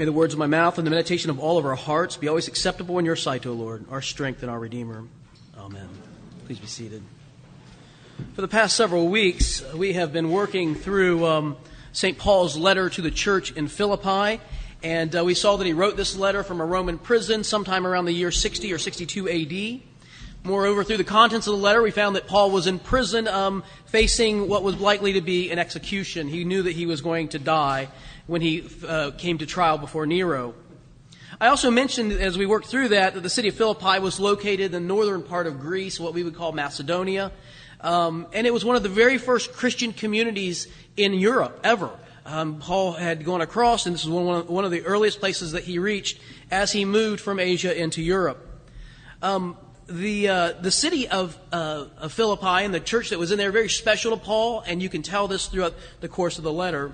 May the words of my mouth and the meditation of all of our hearts be always acceptable in your sight, O Lord, our strength and our Redeemer. Amen. Please be seated. For the past several weeks, we have been working through um, St. Paul's letter to the church in Philippi, and uh, we saw that he wrote this letter from a Roman prison sometime around the year 60 or 62 AD. Moreover, through the contents of the letter, we found that Paul was in prison um, facing what was likely to be an execution. He knew that he was going to die when he uh, came to trial before Nero. I also mentioned as we worked through that that the city of Philippi was located in the northern part of Greece, what we would call Macedonia. Um, and it was one of the very first Christian communities in Europe ever. Um, Paul had gone across, and this was one of, one of the earliest places that he reached as he moved from Asia into Europe. Um, the uh, the city of, uh, of Philippi and the church that was in there very special to Paul, and you can tell this throughout the course of the letter.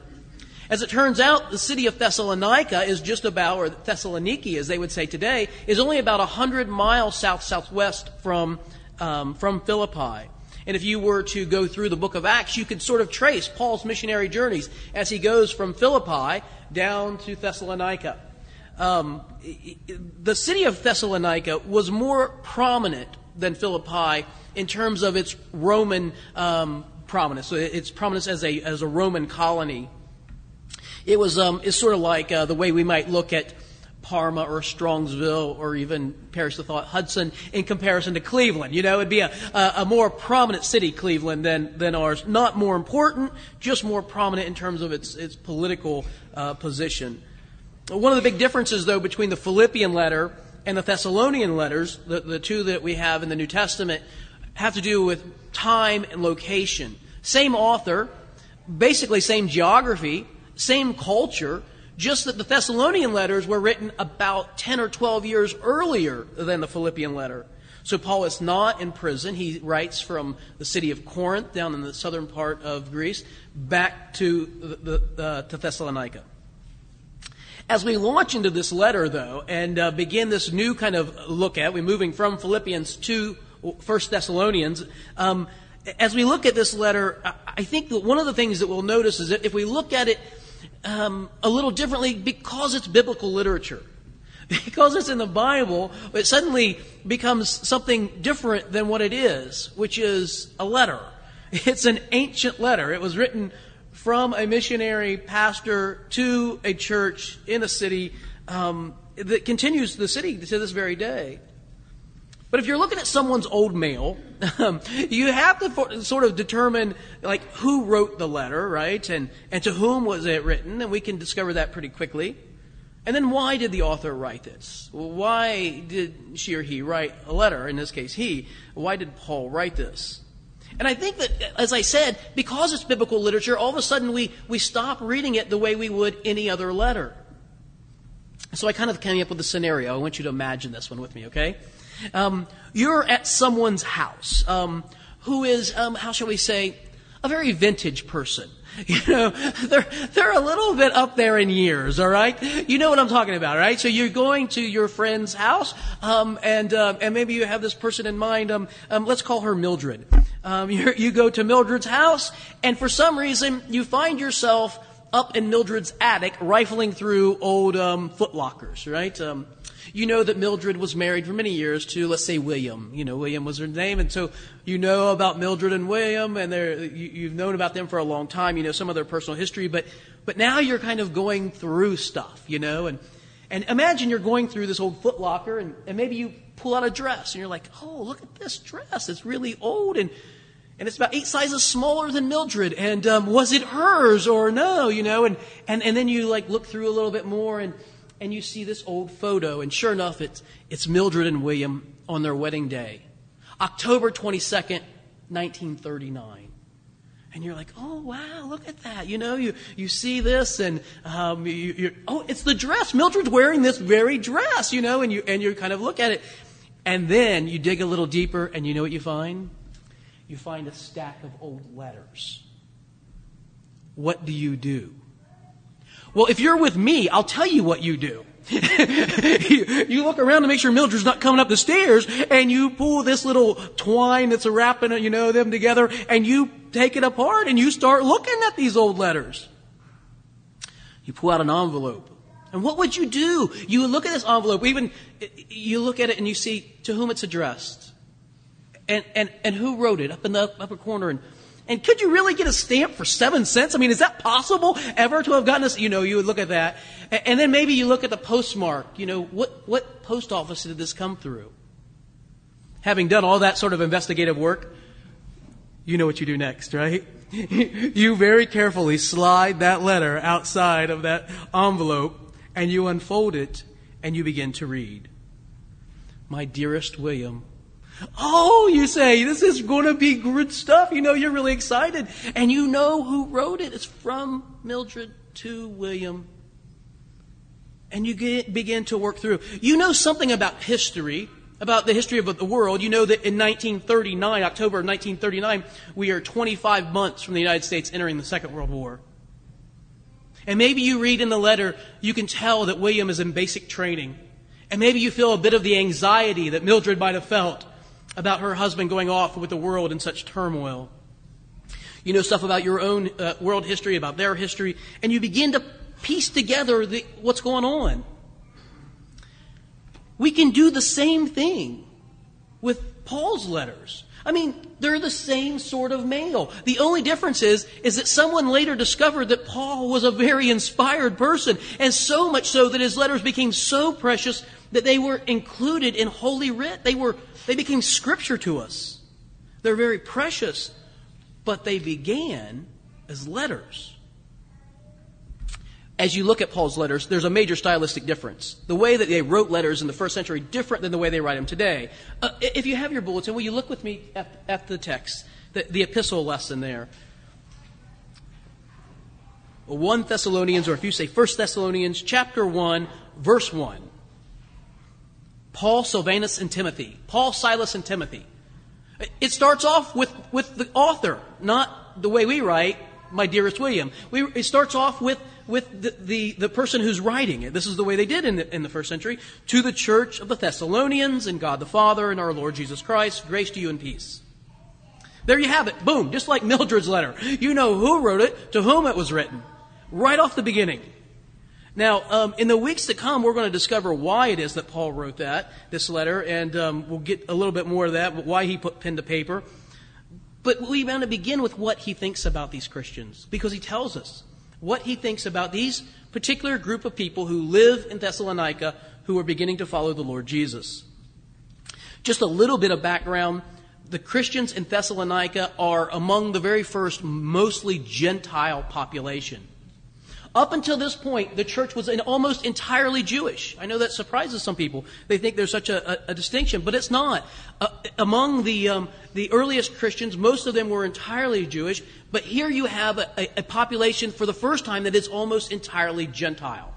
As it turns out, the city of Thessalonica is just about, or Thessaloniki, as they would say today, is only about hundred miles south southwest from um, from Philippi. And if you were to go through the book of Acts, you could sort of trace Paul's missionary journeys as he goes from Philippi down to Thessalonica um, the city of Thessalonica was more prominent than Philippi in terms of its Roman um, prominence, so its prominence as a, as a Roman colony. It was um, it's sort of like uh, the way we might look at Parma or Strongsville or even perish the thought Hudson in comparison to Cleveland. You know, it'd be a, a, a, more prominent city, Cleveland, than, than ours. Not more important, just more prominent in terms of its, its political uh, position. One of the big differences, though, between the Philippian letter and the Thessalonian letters, the, the two that we have in the New Testament, have to do with time and location. Same author, basically same geography, same culture, just that the Thessalonian letters were written about 10 or 12 years earlier than the Philippian letter. So Paul is not in prison. He writes from the city of Corinth down in the southern part of Greece back to, the, the, uh, to Thessalonica. As we launch into this letter, though, and uh, begin this new kind of look at, we're moving from Philippians to First Thessalonians. Um, as we look at this letter, I think that one of the things that we'll notice is that if we look at it um, a little differently, because it's biblical literature, because it's in the Bible, it suddenly becomes something different than what it is, which is a letter. It's an ancient letter. It was written from a missionary pastor to a church in a city um, that continues the city to this very day. But if you're looking at someone's old mail, um, you have to for, sort of determine like who wrote the letter, right, and and to whom was it written, and we can discover that pretty quickly. And then why did the author write this? Why did she or he write a letter? In this case, he. Why did Paul write this? And I think that, as I said, because it's biblical literature, all of a sudden we, we stop reading it the way we would any other letter. So I kind of came up with a scenario. I want you to imagine this one with me, okay? Um, you're at someone's house um, who is, um, how shall we say, a very vintage person. You know, they're, they're a little bit up there in years, all right? You know what I'm talking about, right? So you're going to your friend's house, um, and, uh, and maybe you have this person in mind. Um, um, let's call her Mildred. Um, you go to Mildred's house, and for some reason, you find yourself up in Mildred's attic rifling through old um, footlockers, right? You know that Mildred was married for many years to, let's say, William. You know, William was her name, and so you know about Mildred and William, and you, you've known about them for a long time. You know some of their personal history, but but now you're kind of going through stuff, you know, and and imagine you're going through this old footlocker, and, and maybe you pull out a dress, and you're like, oh, look at this dress. It's really old, and and it's about eight sizes smaller than Mildred. And um, was it hers or no? You know, and, and and then you like look through a little bit more, and and you see this old photo, and sure enough, it's, it's Mildred and William on their wedding day, October 22nd, 1939. And you're like, oh, wow, look at that. You know, you, you see this, and um, you, you're, oh, it's the dress. Mildred's wearing this very dress, you know, and you, and you kind of look at it. And then you dig a little deeper, and you know what you find? You find a stack of old letters. What do you do? Well, if you're with me, I'll tell you what you do. you, look around to make sure Mildred's not coming up the stairs, and you pull this little twine that's wrapping, you know, them together, and you take it apart, and you start looking at these old letters. You pull out an envelope. And what would you do? You would look at this envelope, even you look at it and you see to whom it's addressed. And, and, and who wrote it up in the upper corner. And, and could you really get a stamp for seven cents? I mean, is that possible ever to have gotten this? You know, you would look at that. And, then maybe you look at the postmark. You know, what, what post office did this come through? Having done all that sort of investigative work, you know what you do next, right? you very carefully slide that letter outside of that envelope and you unfold it and you begin to read. My dearest William, Oh, you say, this is going to be good stuff. You know, you're really excited. And you know who wrote it. It's from Mildred to William. And you get, begin to work through. You know something about history about the history of the world, you know that in 1939, October of 1939, we are 25 months from the United States entering the Second World War. And maybe you read in the letter, you can tell that William is in basic training. And maybe you feel a bit of the anxiety that Mildred might have felt about her husband going off with the world in such turmoil. You know stuff about your own uh, world history, about their history, and you begin to piece together the, what's going on. We can do the same thing with Paul's letters. I mean, they're the same sort of mail. The only difference is, is that someone later discovered that Paul was a very inspired person, and so much so that his letters became so precious that they were included in Holy Writ. They were, they became scripture to us. They're very precious, but they began as letters as you look at Paul's letters, there's a major stylistic difference. The way that they wrote letters in the first century different than the way they write them today. Uh, if you have your bulletin, will you look with me at, at the text, the, the epistle lesson there? 1 Thessalonians, or if you say 1 Thessalonians, chapter 1, verse 1. Paul, Silvanus, and Timothy. Paul, Silas, and Timothy. It starts off with, with the author, not the way we write, my dearest William. We, it starts off with with the, the, the, person who's writing it. This is the way they did in the, in the first century. To the church of the Thessalonians and God the Father and our Lord Jesus Christ, grace to you and peace. There you have it. Boom. Just like Mildred's letter. You know who wrote it, to whom it was written. Right off the beginning. Now, um, in the weeks to come, we're going to discover why it is that Paul wrote that, this letter, and um, we'll get a little bit more of that, why he put pen to paper. But we want to begin with what he thinks about these Christians, because he tells us what he thinks about these particular group of people who live in Thessalonica who are beginning to follow the Lord Jesus. Just a little bit of background. The Christians in Thessalonica are among the very first mostly Gentile population. Up until this point, the church was almost entirely Jewish. I know that surprises some people. They think there's such a, a, a distinction, but it's not. Uh, among the, um, the earliest Christians, most of them were entirely Jewish, but here you have a, a population for the first time that is almost entirely Gentile.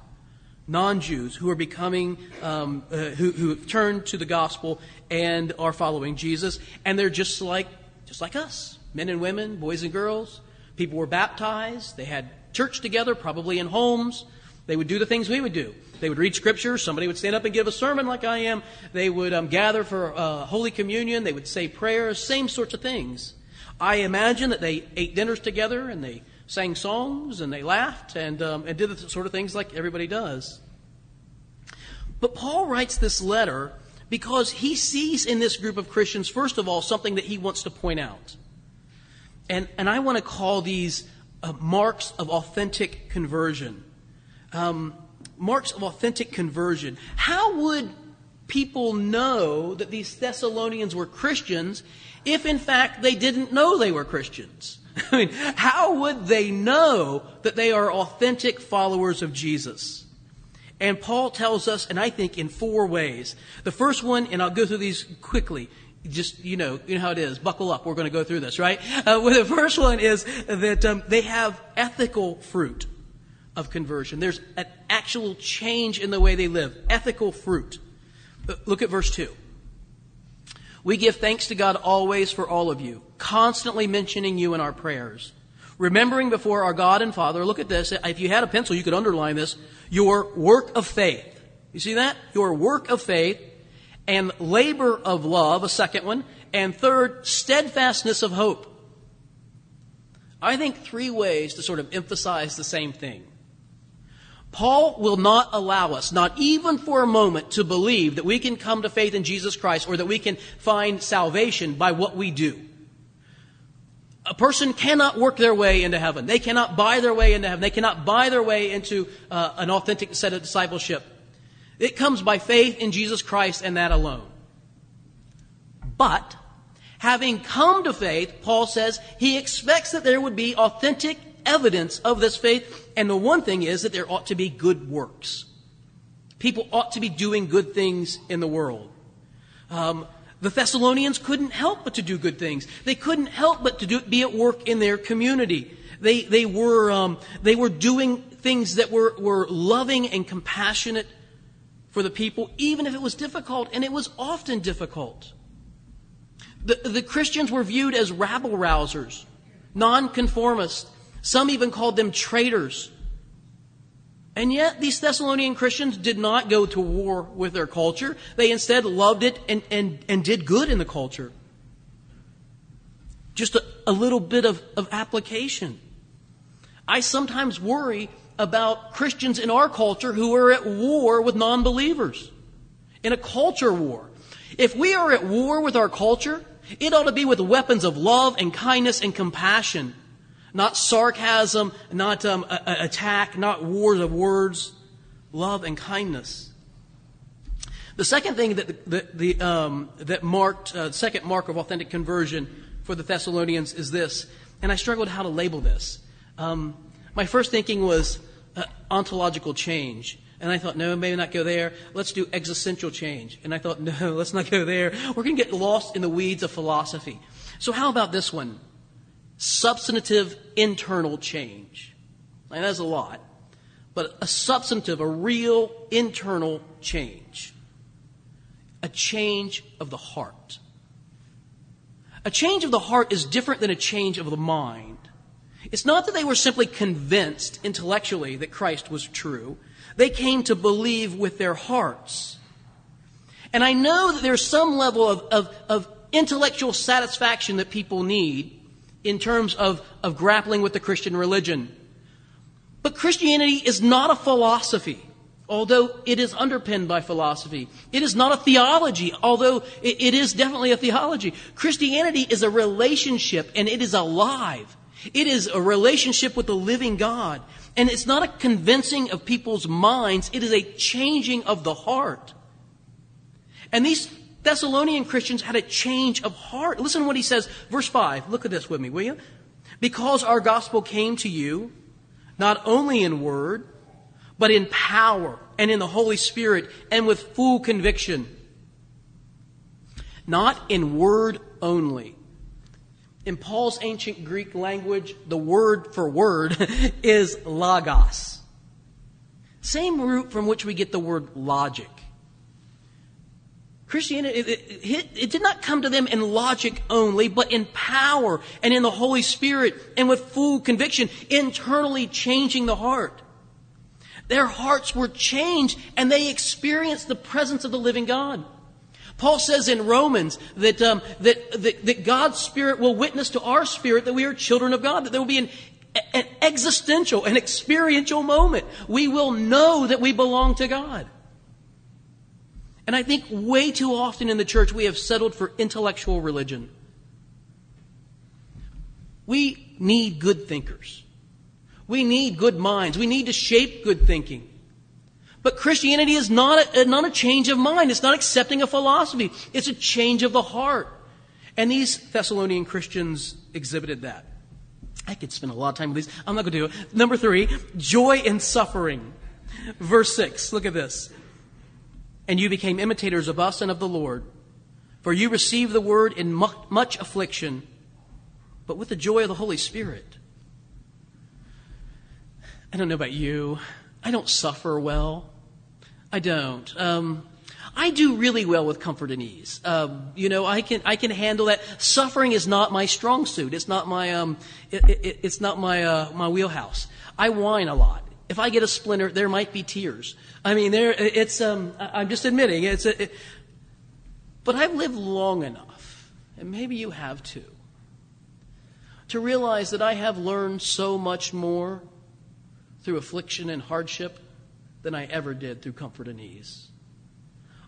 Non Jews who are becoming, um, uh, who, who have turned to the gospel and are following Jesus, and they're just like, just like us men and women, boys and girls. People were baptized, they had church together, probably in homes. They would do the things we would do. They would read scripture. Somebody would stand up and give a sermon like I am. They would um, gather for uh, Holy Communion. They would say prayers, same sorts of things. I imagine that they ate dinners together and they sang songs and they laughed and, um, and did the sort of things like everybody does. But Paul writes this letter because he sees in this group of Christians, first of all, something that he wants to point out. And, and I want to call these uh, marks of authentic conversion. Um, marks of authentic conversion. How would people know that these Thessalonians were Christians if, in fact, they didn't know they were Christians? I mean, how would they know that they are authentic followers of Jesus? And Paul tells us, and I think in four ways. The first one, and I'll go through these quickly, just you know you know how it is. Buckle up. We're going to go through this right? Uh, well, the first one is that um, they have ethical fruit of conversion. There's an actual change in the way they live. Ethical fruit. Uh, look at verse 2 we give thanks to god always for all of you constantly mentioning you in our prayers remembering before our god and father. Look at this. If you had a pencil you could underline this. Your work of faith. You see that? Your work of faith and labor of love, a second one, and third, steadfastness of hope. I think three ways to sort of emphasize the same thing. Paul will not allow us, not even for a moment, to believe that we can come to faith in Jesus Christ or that we can find salvation by what we do. A person cannot work their way into heaven. They cannot buy their way into heaven. They cannot buy their way into uh, an authentic set of discipleship. It comes by faith in Jesus Christ and that alone. But, having come to faith, Paul says he expects that there would be authentic evidence of this faith. And the one thing is that there ought to be good works. People ought to be doing good things in the world. Um, the Thessalonians couldn't help but to do good things. They couldn't help but to do, be at work in their community. They, they, were, um, they were doing things that were, were loving and compassionate for the people, even if it was difficult, and it was often difficult. The, the Christians were viewed as rabble rousers, nonconformists. Some even called them traitors. And yet, these Thessalonian Christians did not go to war with their culture. They instead loved it and, and, and did good in the culture. Just a, a little bit of, of application. I sometimes worry about Christians in our culture who are at war with non believers, in a culture war. If we are at war with our culture, it ought to be with weapons of love and kindness and compassion not sarcasm, not um, a, a attack, not wars of words, love and kindness. The second thing that the, the, um, that marked uh, second mark of authentic conversion for the Thessalonians is this, and I struggled how to label this. Um, my first thinking was Uh, ontological change. And I thought, no, maybe not go there. Let's do existential change. And I thought, no, let's not go there. We're going to get lost in the weeds of philosophy. So how about this one? substantive internal change. And that's a lot, but a substantive, a real internal change. A change of the heart. A change of the heart is different than a change of the mind. It's not that they were simply convinced intellectually that Christ was true. They came to believe with their hearts. And I know that there's some level of, of, of intellectual satisfaction that people need in terms of, of grappling with the Christian religion. But Christianity is not a philosophy, although it is underpinned by philosophy. It is not a theology, although it, it is definitely a theology. Christianity is a relationship and it is alive. It is a relationship with the living God. And it's not a convincing of people's minds, it is a changing of the heart. And these Thessalonian Christians had a change of heart. Listen to what he says, verse 5. Look at this with me, will you? Because our gospel came to you, not only in word, but in power and in the Holy Spirit and with full conviction. Not in word only. In Paul's ancient Greek language, the word for word is logos. Same root from which we get the word logic. Christianity, it, it, it, did not come to them in logic only, but in power and in the Holy Spirit and with full conviction, internally changing the heart. Their hearts were changed and they experienced the presence of the living God. Paul says in Romans that, um, that, that, that, God's Spirit will witness to our spirit that we are children of God, that there will be an, an existential, an experiential moment. We will know that we belong to God. And I think way too often in the church we have settled for intellectual religion. We need good thinkers. We need good minds. We need to shape good thinking. But Christianity is not a, uh, not a change of mind. It's not accepting a philosophy. It's a change of the heart. And these Thessalonian Christians exhibited that. I could spend a lot of time with these. I'm not going to do it. Number three, joy in suffering. Verse six. Look at this and you became imitators of us and of the Lord. For you received the word in much affliction, but with the joy of the Holy Spirit. I don't know about you. I don't suffer well. I don't. Um, I do really well with comfort and ease. Um, you know, I can I can handle that. Suffering is not my strong suit. It's not my um, it, it, it's not my uh, my wheelhouse. I whine a lot. If I get a splinter, there might be tears. I mean, there, it's, um, I'm just admitting, it's a, it, but I've lived long enough, and maybe you have too, to realize that I have learned so much more through affliction and hardship than I ever did through comfort and ease.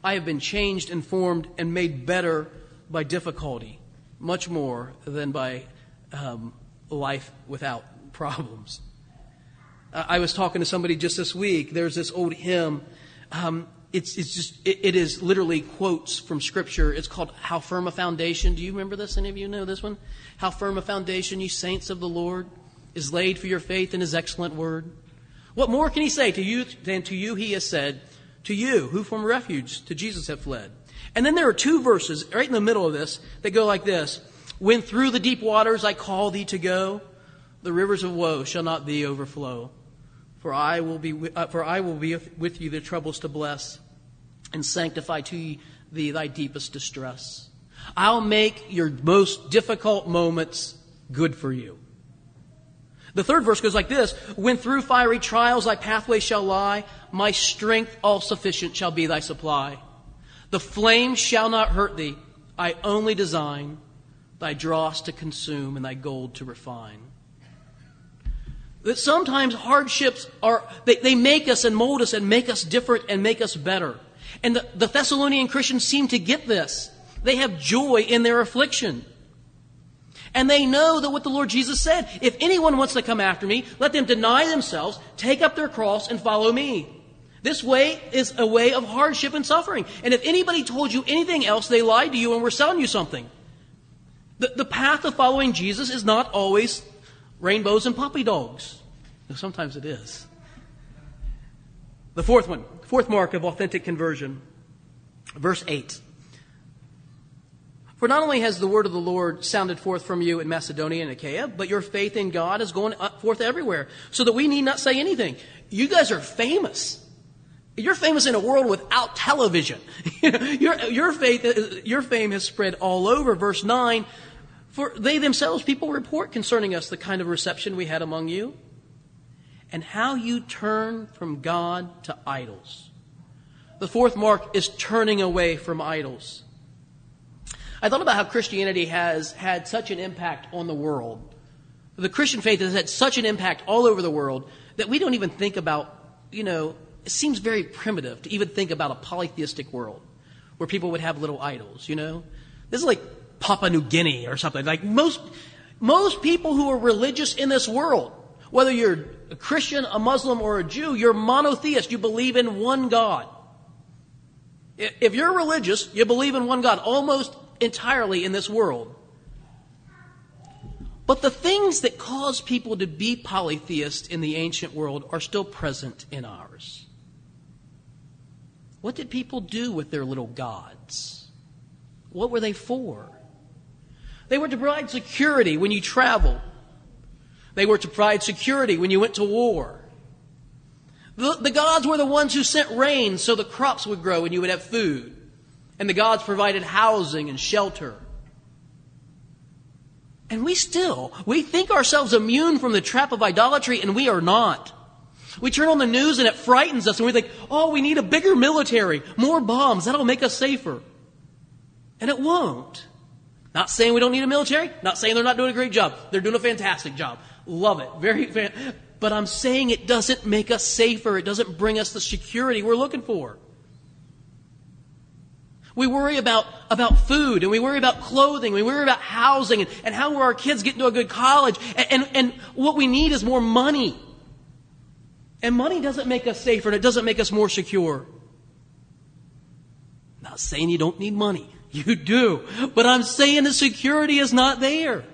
I have been changed, informed, and made better by difficulty, much more than by um, life without problems. Uh, I was talking to somebody just this week. There's this old hymn. Um, it's, it's just, it, it is literally quotes from Scripture. It's called How Firm a Foundation. Do you remember this? Any of you know this one? How firm a foundation, you saints of the Lord, is laid for your faith in His excellent word. What more can He say to you than to you He has said, to you who from refuge to Jesus have fled? And then there are two verses right in the middle of this that go like this When through the deep waters I call thee to go, the rivers of woe shall not thee overflow. For I will be, uh, for I will be with you the troubles to bless and sanctify to thee thy deepest distress. I'll make your most difficult moments good for you. The third verse goes like this When through fiery trials thy pathway shall lie, my strength all sufficient shall be thy supply. The flame shall not hurt thee, I only design thy dross to consume and thy gold to refine. That sometimes hardships are, they, they make us and mold us and make us different and make us better. And the, the Thessalonian Christians seem to get this. They have joy in their affliction. And they know that what the Lord Jesus said, if anyone wants to come after me, let them deny themselves, take up their cross, and follow me. This way is a way of hardship and suffering. And if anybody told you anything else, they lied to you and were selling you something. The, the path of following Jesus is not always rainbows and puppy dogs. Sometimes it is. The fourth one, fourth mark of authentic conversion, verse 8. For not only has the word of the Lord sounded forth from you in Macedonia and Achaia, but your faith in God is going forth everywhere, so that we need not say anything. You guys are famous. You're famous in a world without television. your, your, faith, your fame has spread all over. Verse 9, for they themselves, people report concerning us the kind of reception we had among you and how you turn from God to idols. The fourth mark is turning away from idols. I thought about how Christianity has had such an impact on the world. The Christian faith has had such an impact all over the world that we don't even think about, you know, it seems very primitive to even think about a polytheistic world where people would have little idols, you know? This is like Papua New Guinea or something. Like most, most people who are religious in this world, whether you're a Christian, a Muslim, or a Jew, you're monotheist. You believe in one God. If you're religious, you believe in one God almost entirely in this world. But the things that caused people to be polytheists in the ancient world are still present in ours. What did people do with their little gods? What were they for? They were to provide security when you traveled. They were to provide security when you went to war. The, the, gods were the ones who sent rain so the crops would grow and you would have food. And the gods provided housing and shelter. And we still, we think ourselves immune from the trap of idolatry and we are not. We turn on the news and it frightens us and we think, oh, we need a bigger military, more bombs, that'll make us safer. And it won't. Not saying we don't need a military. Not saying they're not doing a great job. They're doing a fantastic job. Love it. Very, fan- but I'm saying it doesn't make us safer. It doesn't bring us the security we're looking for. We worry about, about food and we worry about clothing. We worry about housing and, and how will our kids get into a good college. And, and, and what we need is more money. And money doesn't make us safer and it doesn't make us more secure. I'm not saying you don't need money. You do. But I'm saying the security is not there.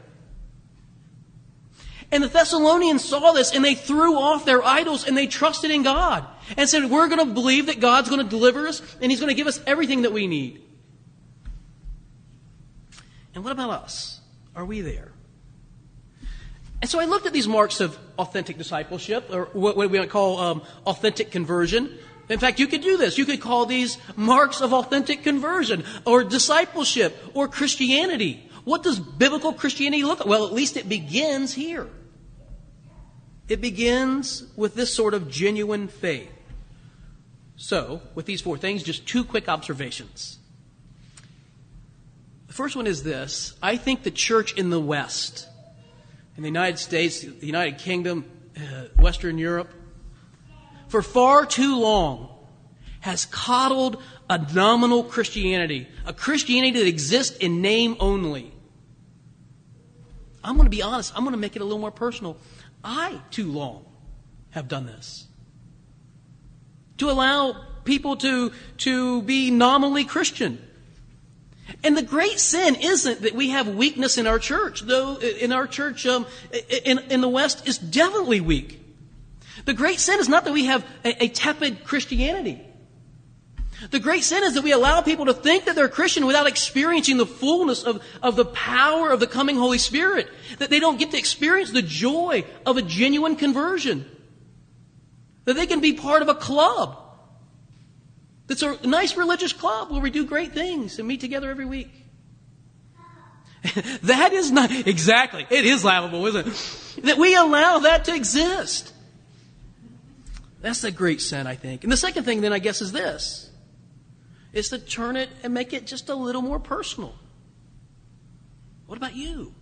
And the Thessalonians saw this and they threw off their idols and they trusted in God and said, We're going to believe that God's going to deliver us and He's going to give us everything that we need. And what about us? Are we there? And so I looked at these marks of authentic discipleship, or what we might call um, authentic conversion. In fact, you could do this. You could call these marks of authentic conversion or discipleship or Christianity. What does biblical Christianity look like? Well, at least it begins here. It begins with this sort of genuine faith. So, with these four things, just two quick observations. The first one is this I think the church in the West, in the United States, the United Kingdom, uh, Western Europe, for far too long, has coddled a nominal Christianity, a Christianity that exists in name only. I'm going to be honest, I'm going to make it a little more personal. I, too long, have done this. To allow people to, to be nominally Christian. And the great sin isn't that we have weakness in our church, though in our church um, in, in the West is definitely weak. The great sin is not that we have a, a tepid Christianity. The great sin is that we allow people to think that they're Christian without experiencing the fullness of, of the power of the coming Holy Spirit. That they don't get to experience the joy of a genuine conversion. That they can be part of a club. That's a nice religious club where we do great things and meet together every week. that is not, exactly, it is laughable, isn't it? That we allow that to exist. That's a great sin, I think. And the second thing then, I guess, is this is to turn it and make it just a little more personal. What about you?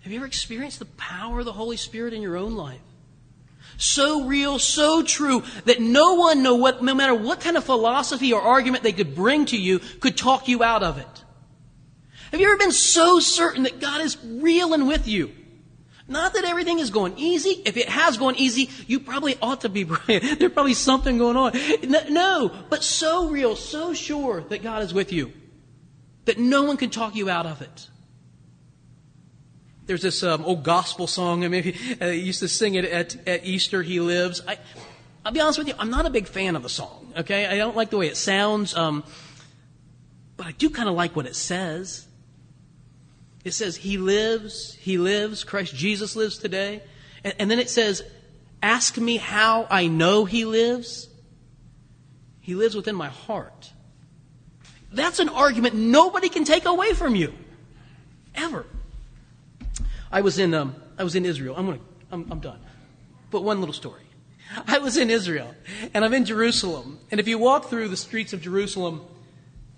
Have you ever experienced the power of the Holy Spirit in your own life? So real, so true that no one, no, what, no matter what kind of philosophy or argument they could bring to you, could talk you out of it. Have you ever been so certain that God is real and with you? Not that everything is going easy. If it has gone easy, you probably ought to be praying. There's probably something going on. No, but so real, so sure that God is with you that no one can talk you out of it. There's this um, old gospel song, I maybe uh, used to sing it at, at Easter, He Lives. I, will be honest with you, I'm not a big fan of the song, okay? I don't like the way it sounds, um, but I do kind of like what it says. It says, He lives, He lives, Christ Jesus lives today. And, and then it says, Ask me how I know He lives. He lives within my heart. That's an argument nobody can take away from you. Ever. I was in, um, I was in Israel. I'm, gonna, I'm, I'm done. But one little story. I was in Israel, and I'm in Jerusalem. And if you walk through the streets of Jerusalem,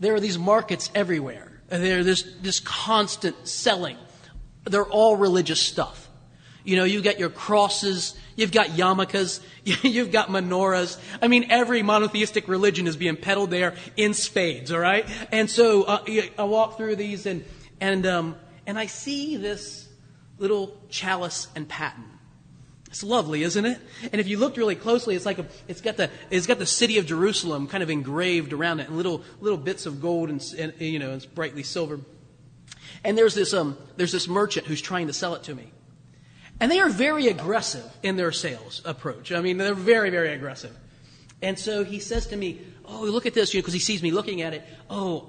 there are these markets everywhere. They're this, this constant selling. They're all religious stuff. You know, you've got your crosses, you've got yarmulkes, you've got menorahs. I mean, every monotheistic religion is being peddled there in spades, all right? And so uh, I walk through these and, and, um, and I see this little chalice and paten. It's lovely, isn't it? And if you look really closely, it's like a, it's got the it's got the city of Jerusalem kind of engraved around it, and little little bits of gold and, and you know it's brightly silver. And there's this um there's this merchant who's trying to sell it to me, and they are very aggressive in their sales approach. I mean, they're very very aggressive. And so he says to me, "Oh, look at this," you know, because he sees me looking at it. Oh,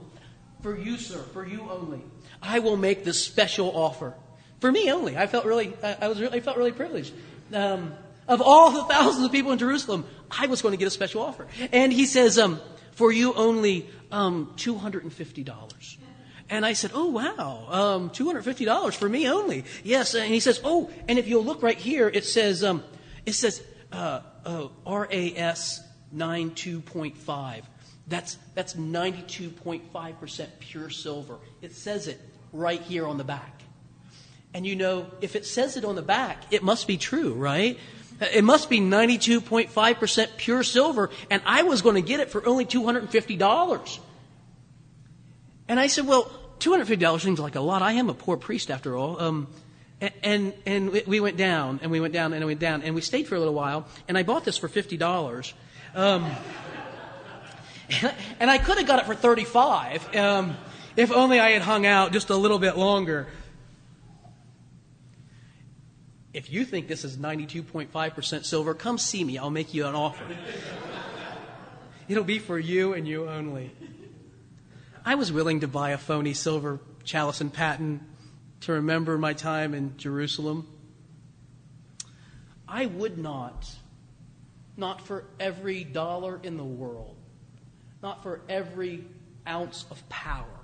for you, sir, for you only, I will make this special offer. For me only. I felt really, I was really, I felt really privileged um, of all the thousands of people in Jerusalem, I was going to get a special offer. And he says, um, for you only um, $250. And I said, oh, wow, um, $250 for me only. Yes. And he says, oh, and if you'll look right here, it says, um, it says uh, uh, RAS 92.5. That's, that's 92.5% pure silver. It says it right here on the back. And you know, if it says it on the back, it must be true, right? It must be 92.5% pure silver, and I was going to get it for only $250. And I said, well, $250 seems like a lot. I am a poor priest after all. Um, and, and we went down, and we went down, and we went down, and we stayed for a little while, and I bought this for $50. Um, and I could have got it for 35 um, if only I had hung out just a little bit longer. If you think this is 92.5% silver, come see me. I'll make you an offer. It'll be for you and you only. I was willing to buy a phony silver chalice and paten to remember my time in Jerusalem. I would not, not for every dollar in the world, not for every ounce of power,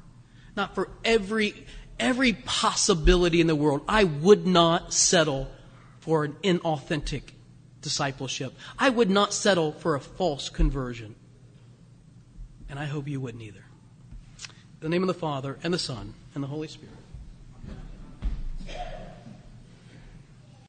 not for every every possibility in the world, I would not settle for an inauthentic discipleship. I would not settle for a false conversion. And I hope you wouldn't either. In the name of the Father, and the Son, and the Holy Spirit.